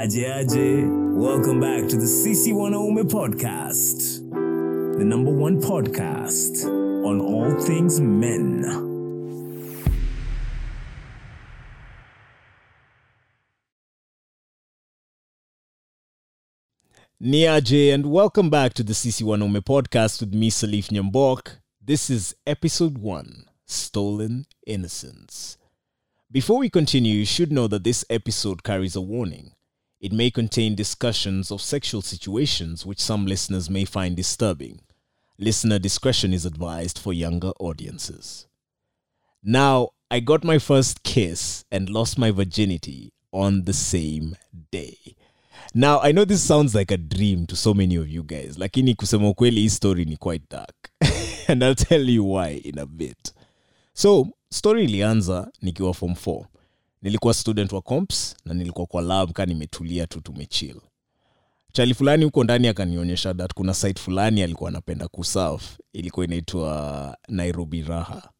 Aje Aje, welcome back to the CC Wanaume podcast, the number one podcast on all things men. Niaje, and welcome back to the CC Wanaume podcast with me, Salif Nyambok. This is episode one Stolen Innocence. Before we continue, you should know that this episode carries a warning. It may contain discussions of sexual situations which some listeners may find disturbing. Listener discretion is advised for younger audiences. Now, I got my first kiss and lost my virginity on the same day. Now, I know this sounds like a dream to so many of you guys, lakini kusema ukweli hii story ni quite dark. and I'll tell you why in a bit. So, story ilianza nikiwa form 4. Nilikuwa student wa comps na nilikuwa kwa lab ka nimetulia tu tumechill. Chali fulani huko ndani akanionyesha that kuna site fulani alikuwa anapenda kusurf, ilikuwa inaitwa Nairobi Raha.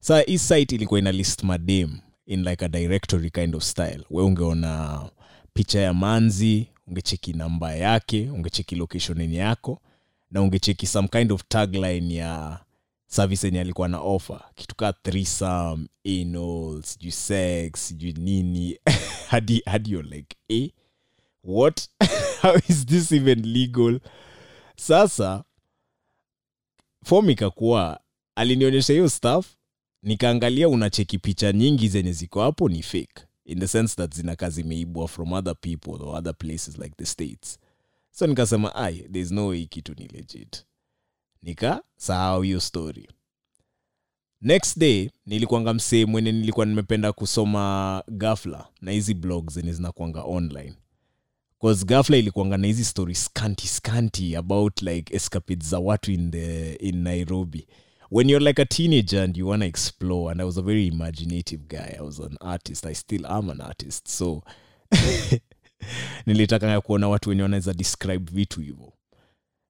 Saa hii site ilikuwa ina list madem in like a directory kind of style. We ungeona picha ya manzi, ungecheki namba yake, ungecheki location yako na ungecheki some kind of tagline ya service alikuwa na offer. Kitu kaa threesome anal sijui sex sijui nini. Hadi hadi like eh what? How is this even legal? Sasa fom ikakuwa alinionyesha hiyo staff nikaangalia unacheki picha nyingi zenye ziko hapo ni fake. In the sense that zinakaa zimeibwa from other people or other places like the states. So nikasema ai there's no way kitu ni legit nikasahau hiyo story. Next day nilikuanga msee mwene nilikuwa nimependa kusoma gafla na hizi blog zenye zinakuanga online. Bcause gafla ilikuanga na hizi story scanty scanty about like escapades za watu in, the, in nairobi. When you're like a teenager and you wanna explore and i was a very imaginative guy i was an artist i still am an artist so nilitaka kuona watu wenye wanaweza describe vitu hivyo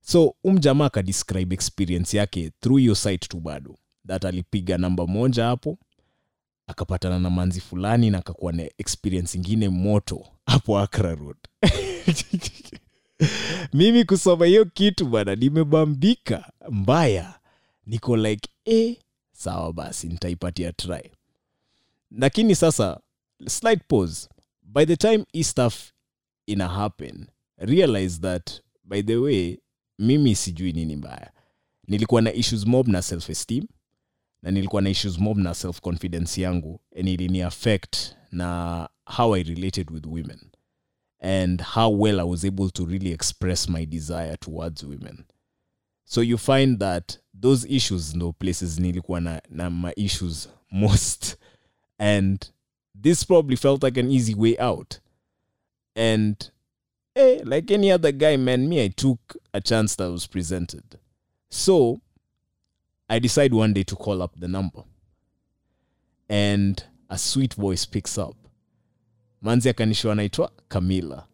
so umjamaa akadescribe experience yake through hiyo site tu bado. That alipiga namba moja hapo akapatana na manzi fulani na akakuwa na experience ingine moto hapo akra road. Mimi kusoma hiyo kitu bana nimebambika mbaya. Niko like e, sawa basi nitaipatia try. Lakini sasa slight pause. By the time hii stuff ina happen realize that by the way mimi sijui nini mbaya. Nilikuwa na issues mob na self esteem na nilikuwa na issues mob na self confidence yangu and ilini affect na how i related with women and how well i was able to really express my desire towards women. So you find that those issues ndo places nilikuwa na, na my issues most and this probably felt like an easy way out. And hey, like any other guy man me i took a chance that was presented. So i decide one day to call up the number. And a sweet voice picks up. Manzi akanishiwa anaitwa camila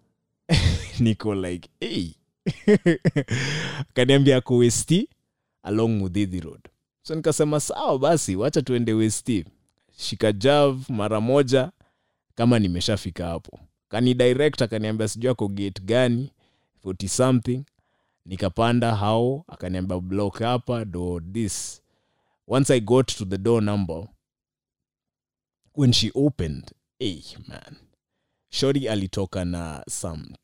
niko like hey. Akaniambia ako westi along mudhidhi road. So nikasema sawa basi wacha tuende westi shika jav mara moja kama nimeshafika hapo kani direct akaniambia sijuu ako gate gani 40 something. Nikapanda hao akaniambia block hapa do this. Once i got to the door number when she opened hey man. Shori alitoka na some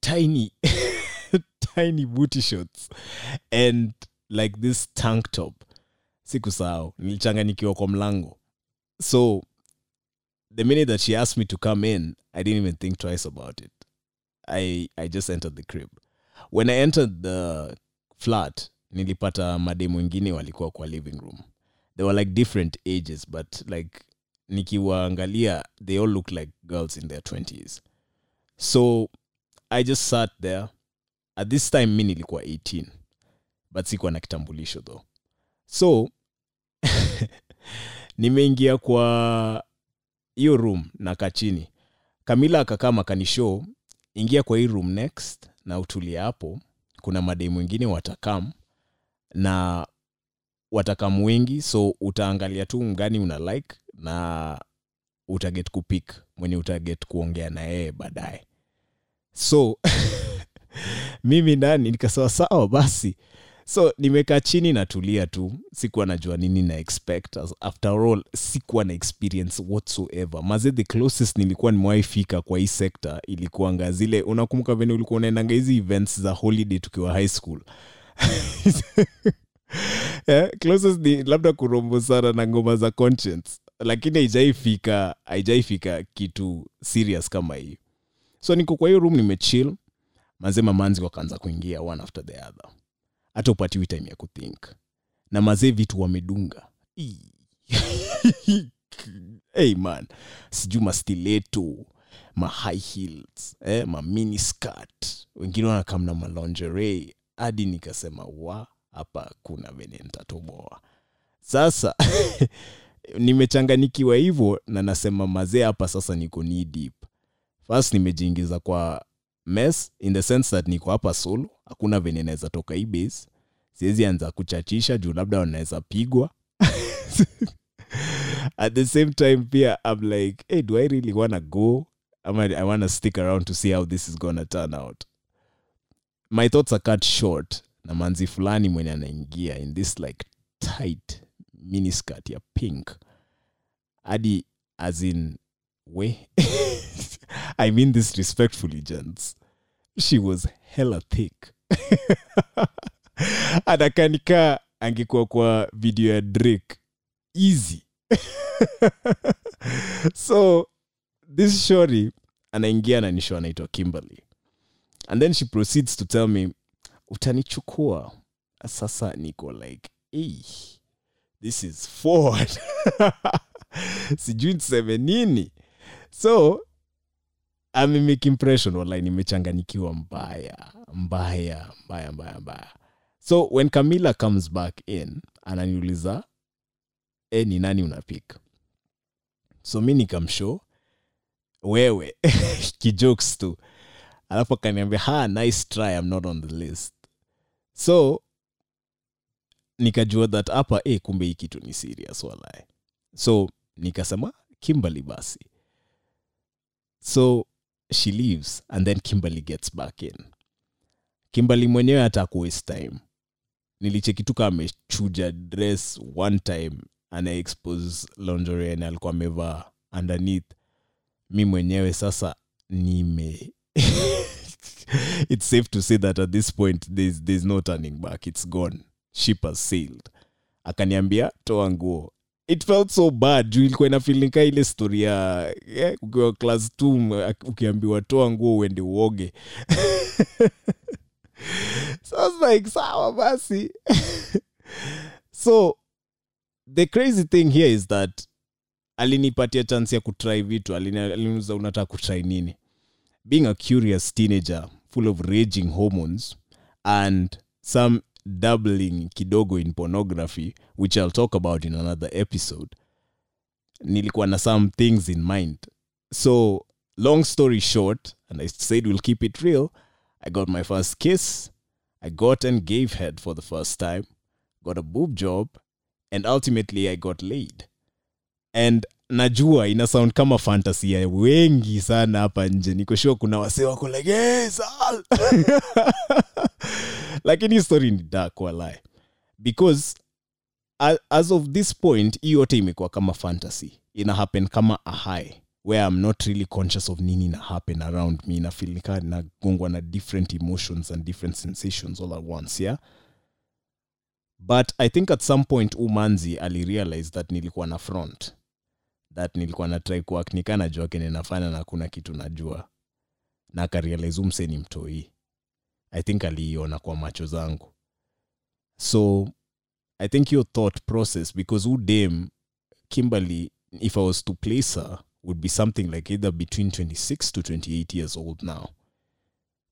tiny tiny booty shots and like this tank top. Sikusahau nilichanganikiwa kwa mlango. So the minute that she asked me to come in i didn't even think twice about it. I i just entered the crib. When i entered the flat nilipata mademu wengine walikuwa kwa living room. They were like different ages but like nikiwaangalia they all look like girls in their 20s so i just sat there. At this time mi nilikuwa 18 but sikuwa na kitambulisho though. So nimeingia kwa hiyo room na chini. Kamila akakaa makanisho ingia kwa hii room next na utulia hapo. Kuna madei mwingine watakam na watakam wengi so utaangalia tu mgani una like na utaget kupik mwenye utaget kuongea na yeye baadaye. So mimi ndani nikasema sawa basi so nimekaa chini natulia tu. Sikuwa najua nini na expect. After all sikuwa na experience whatsoever. Maze the closest nilikuwa nimewaifika kwa hii sekta ilikuanga zile unakumbuka vene ulikuwa unaendanga hizi events za holiday tukiwa high school? Yeah, closest ni labda kurombo sana na ngoma za conscience. Lakini haijaifika haijaifika kitu serious kama hii. So niko kwa hiyo room nimechill. Mazee mamanzi wakaanza kuingia one after the other hata upatiwi time ya kuthink. Na mazee vitu wamedunga. Hey man. Sijuu mastileto ma high heels eh, ma mini skirt. Wengine wanakamna na hadi nikasema wa hapa kuna vene ntatoboa sasa nimechanganikiwa hivyo na nasema mazee hapa sasa niko knee deep. First nimejiingiza kwa mess in the sense that niko hapa solo hakuna venye naweza toka hii siwezi anza kuchachisha juu labda wanaweza pigwa. At the same time pia i'm like hey, do i really wanna go? Ama i wanna stick around to see how this is gonna turn out? My thoughts are cut short na manzi fulani mwenye anaingia in this like tight miniskat ya pink. Hadi as in we? I mean this respectfully gents. She was hella thick anakanika angekuwa kwa video ya drake. Easy. So this shori anaingia na nisho anaitwa kimberly. And then she proceeds to tell me utanichukua. Sasa niko like hey, this is forward sijui niseme nini. So amemake impression walai nimechanganikiwa mbaya mbaya mbaya mbaya mbaya. So when camilla comes back in ananiuliza e ni nani unapik? So mi nikamshow wewe kijokes tu. Alafu akaniambia ha nice try i'm not on the list. So nikajua that hapa e, kumbe hii kitu ni serious walae so nikasema kimberly basi. So she leaves and then kimberly gets back in. Kimberly mwenyewe hata kuwaste time. Nilichekituka amechuja dress one time ana expose lingerie na alikuwa amevaa underneath. Mi mwenyewe sasa nime it's safe to say that at this point there's, there's no turning back. It's gone. Ship has sailed. Akaniambia toa nguo it felt so bad. Juu ilikuwa inafilika ile story ya yeah, ukiwa class t ukiambiwa toa nguo uende uoge. So was like sawa basi. So the crazy thing here is that alinipatia chance ya kutry vitu aliniuza unataka kutry nini? Being a curious teenager full of raging hormones and some dabbling kidogo in pornography which i'll talk about in another episode. Nilikuwa na some things in mind. So long story short and i said we'll keep it real i got my first kiss. I got and gave head for the first time got a boob job and ultimately i got laid. And najua ina sound kama fantasy ya wengi sana hapa nje. Niko sure kuna wasee like Sal." lakini hii story ni dark walai because as of this point hii yote imekuwa kama fantasy. Ina happen kama a high where i'm not really conscious of nini na happen around me. Nafilika nagongwa na different emotions and different sensations all at once yeah? But i think at some point umanzi alirealize that nilikuwa na front. That nilikuwa na try kuact. Nika najua kene nafanya na kuna kitu najua. Na akarealize umse ni mtoi i think aliiona kwa macho zangu. So i think your thought process because who udem kimberly if i was to place her would be something like either between 26 to 28 years old now.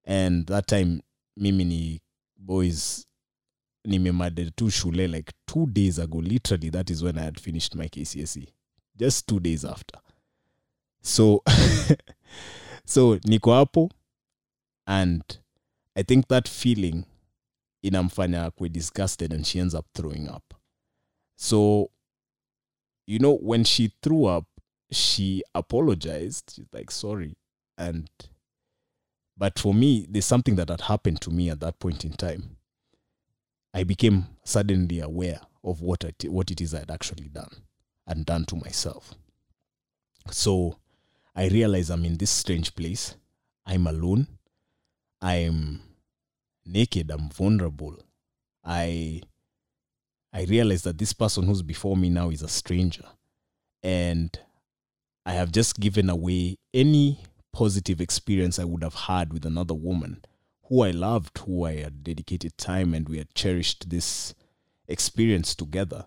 And that time mimi ni boys nimemade tu shule like two days ago literally that is when i had finished my kcse just two days after. So so niko hapo and i think that feeling in inamfanya akwe disgusted and she ends up throwing up. So you know when she threw up she apologized. She's like sorry. And but for me there's something that had happened to me at that point in time. I became suddenly aware of what it, what it is i had actually done and done to myself. So i realize i'm in this strange place. I'm alone. I'm naked i'm vulnerable. I i realize that this person who's before me now is a stranger. And i have just given away any positive experience i would have had with another woman who i loved who i had dedicated time and we had cherished this experience together.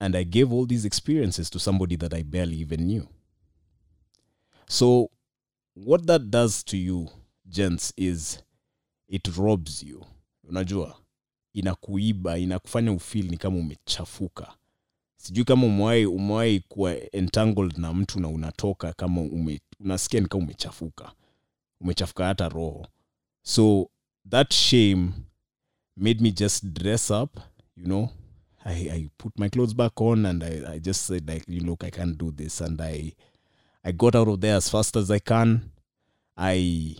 And i gave all these experiences to somebody that i barely even knew. So what that does to you gents is it robs you. Unajua inakuiba inakufanya ufil ni kama umechafuka. Sijui kama umewahi umewahi kuwa entangled na mtu na unatoka kama ume, unasikia ni kama umechafuka. Umechafuka hata roho. So that shame made me just dress up you know. I, I put my clothes back on and I, I just said like you look I can't do this and I I got out of there as fast as I can. I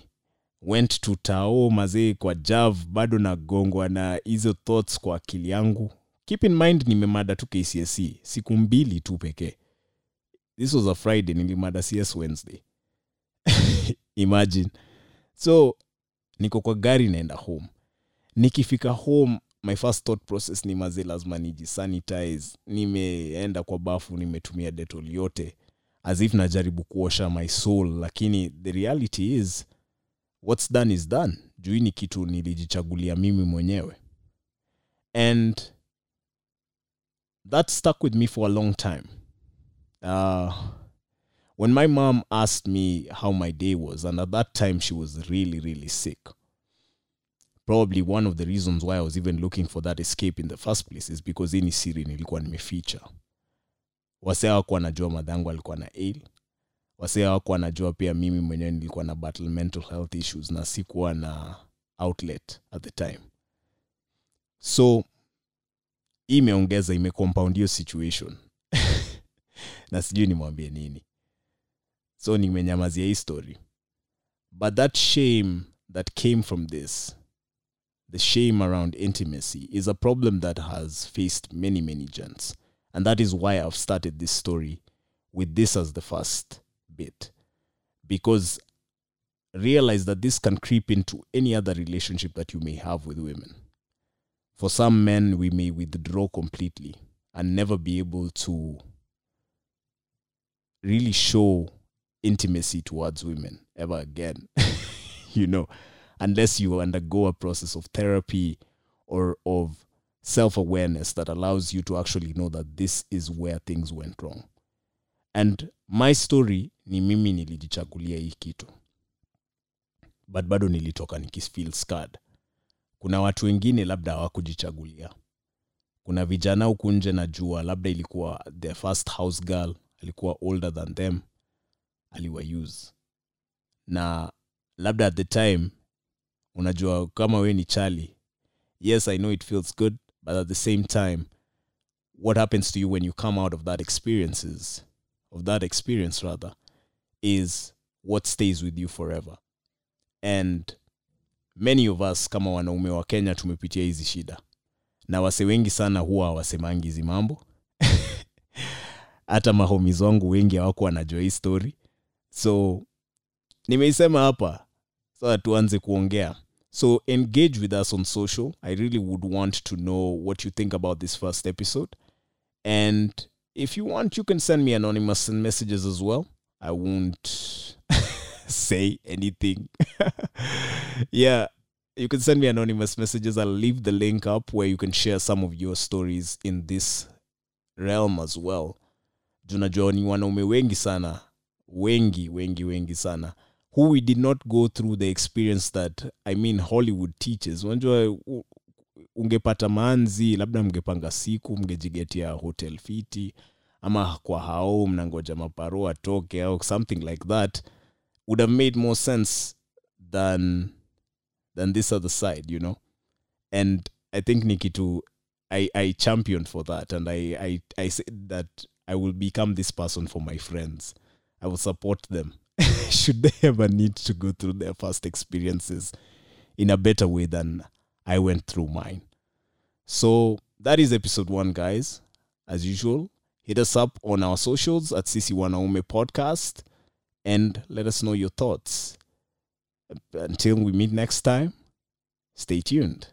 went to tao mazee kwa jav bado nagongwa na hizo thoughts kwa akili yangu. Keep in mind nimemada tu kcsc siku mbili tu pekee. This was a friday nilimada cs wednesday. Imagine. So niko kwa gari naenda home. Nikifika home my first thought process ni mazee lazima nijisanitize. Nimeenda kwa bafu nimetumia detol yote. As if najaribu kuosha my soul lakini the reality is what's done is done. Juu ni kitu nilijichagulia mimi mwenyewe. And that stuck with me for a long time. Uh, when my mom asked me how my day was and at that time she was really really sick. Probably one of the reasons why i was even looking for that escape in the first place is because hii ni siri nilikuwa nimeficha. Wase hawakuwa wanajua madhangu alikuwa na ail wase hawakuwa wanajua pia mimi mwenyewe nilikuwa na battle mental health issues na sikuwa na outlet at the time. So imeongeza imecompound hiyo situation. Na sijui nimwambie nini. So nimenyamazia hii story. But that shame that came from this the shame around intimacy is a problem that has faced many many gents and that is why i've started this story with this as the first bit because realize that this can creep into any other relationship that you may have with women for some men we may withdraw completely and never be able to really show intimacy towards women ever again you know unless you undergo a process of therapy or of self awareness that allows you to actually know that this is where things went wrong. And my story ni mimi nilijichagulia hii kitu, but bado nilitoka nikifeel scared. Kuna watu wengine labda hawakujichagulia. Kuna vijana huku nje najua labda ilikuwa their first house girl, alikuwa older than them, aliwayuse na labda at the time unajua kama we ni chali yes i know it feels good but at the same time what happens to you when you come out of that experiences of that experience rather is what stays with you forever. And many of us kama wanaume wa kenya tumepitia hizi shida. Na wase wengi sana huwa hawasemangi hizi mambo. Hata mahomis wangu wengi hawako wanajua hii story. So nimeisema hapa so tuanze kuongea. So engage with us on social. I really would want to know what you think about this first episode. And if you want you can send me anonymous messages as well. I won't say anything. Yeah you can send me anonymous messages. I'll leave the link up where you can share some of your stories in this realm as well. Junajua ni wanaume wengi sana wengi wengi wengi sana who we did not go through the experience that i mean hollywood teaches. Unajua ungepata manzi labda mngepanga siku mngejigetia hotel fiti ama kwa hao mnangoja maparo atoke au something like that would have made more sense than than this other side you know and i think ni kitu I, I championed for that and I, I, I said that I will become this person for my friends. I will support them. should they ever need to go through their first experiences in a better way than I went through mine. So that is episode one, guys. As usual, hit us up on our socials at CC Wanaume Podcast and let us know your thoughts. Until we meet next time, stay tuned.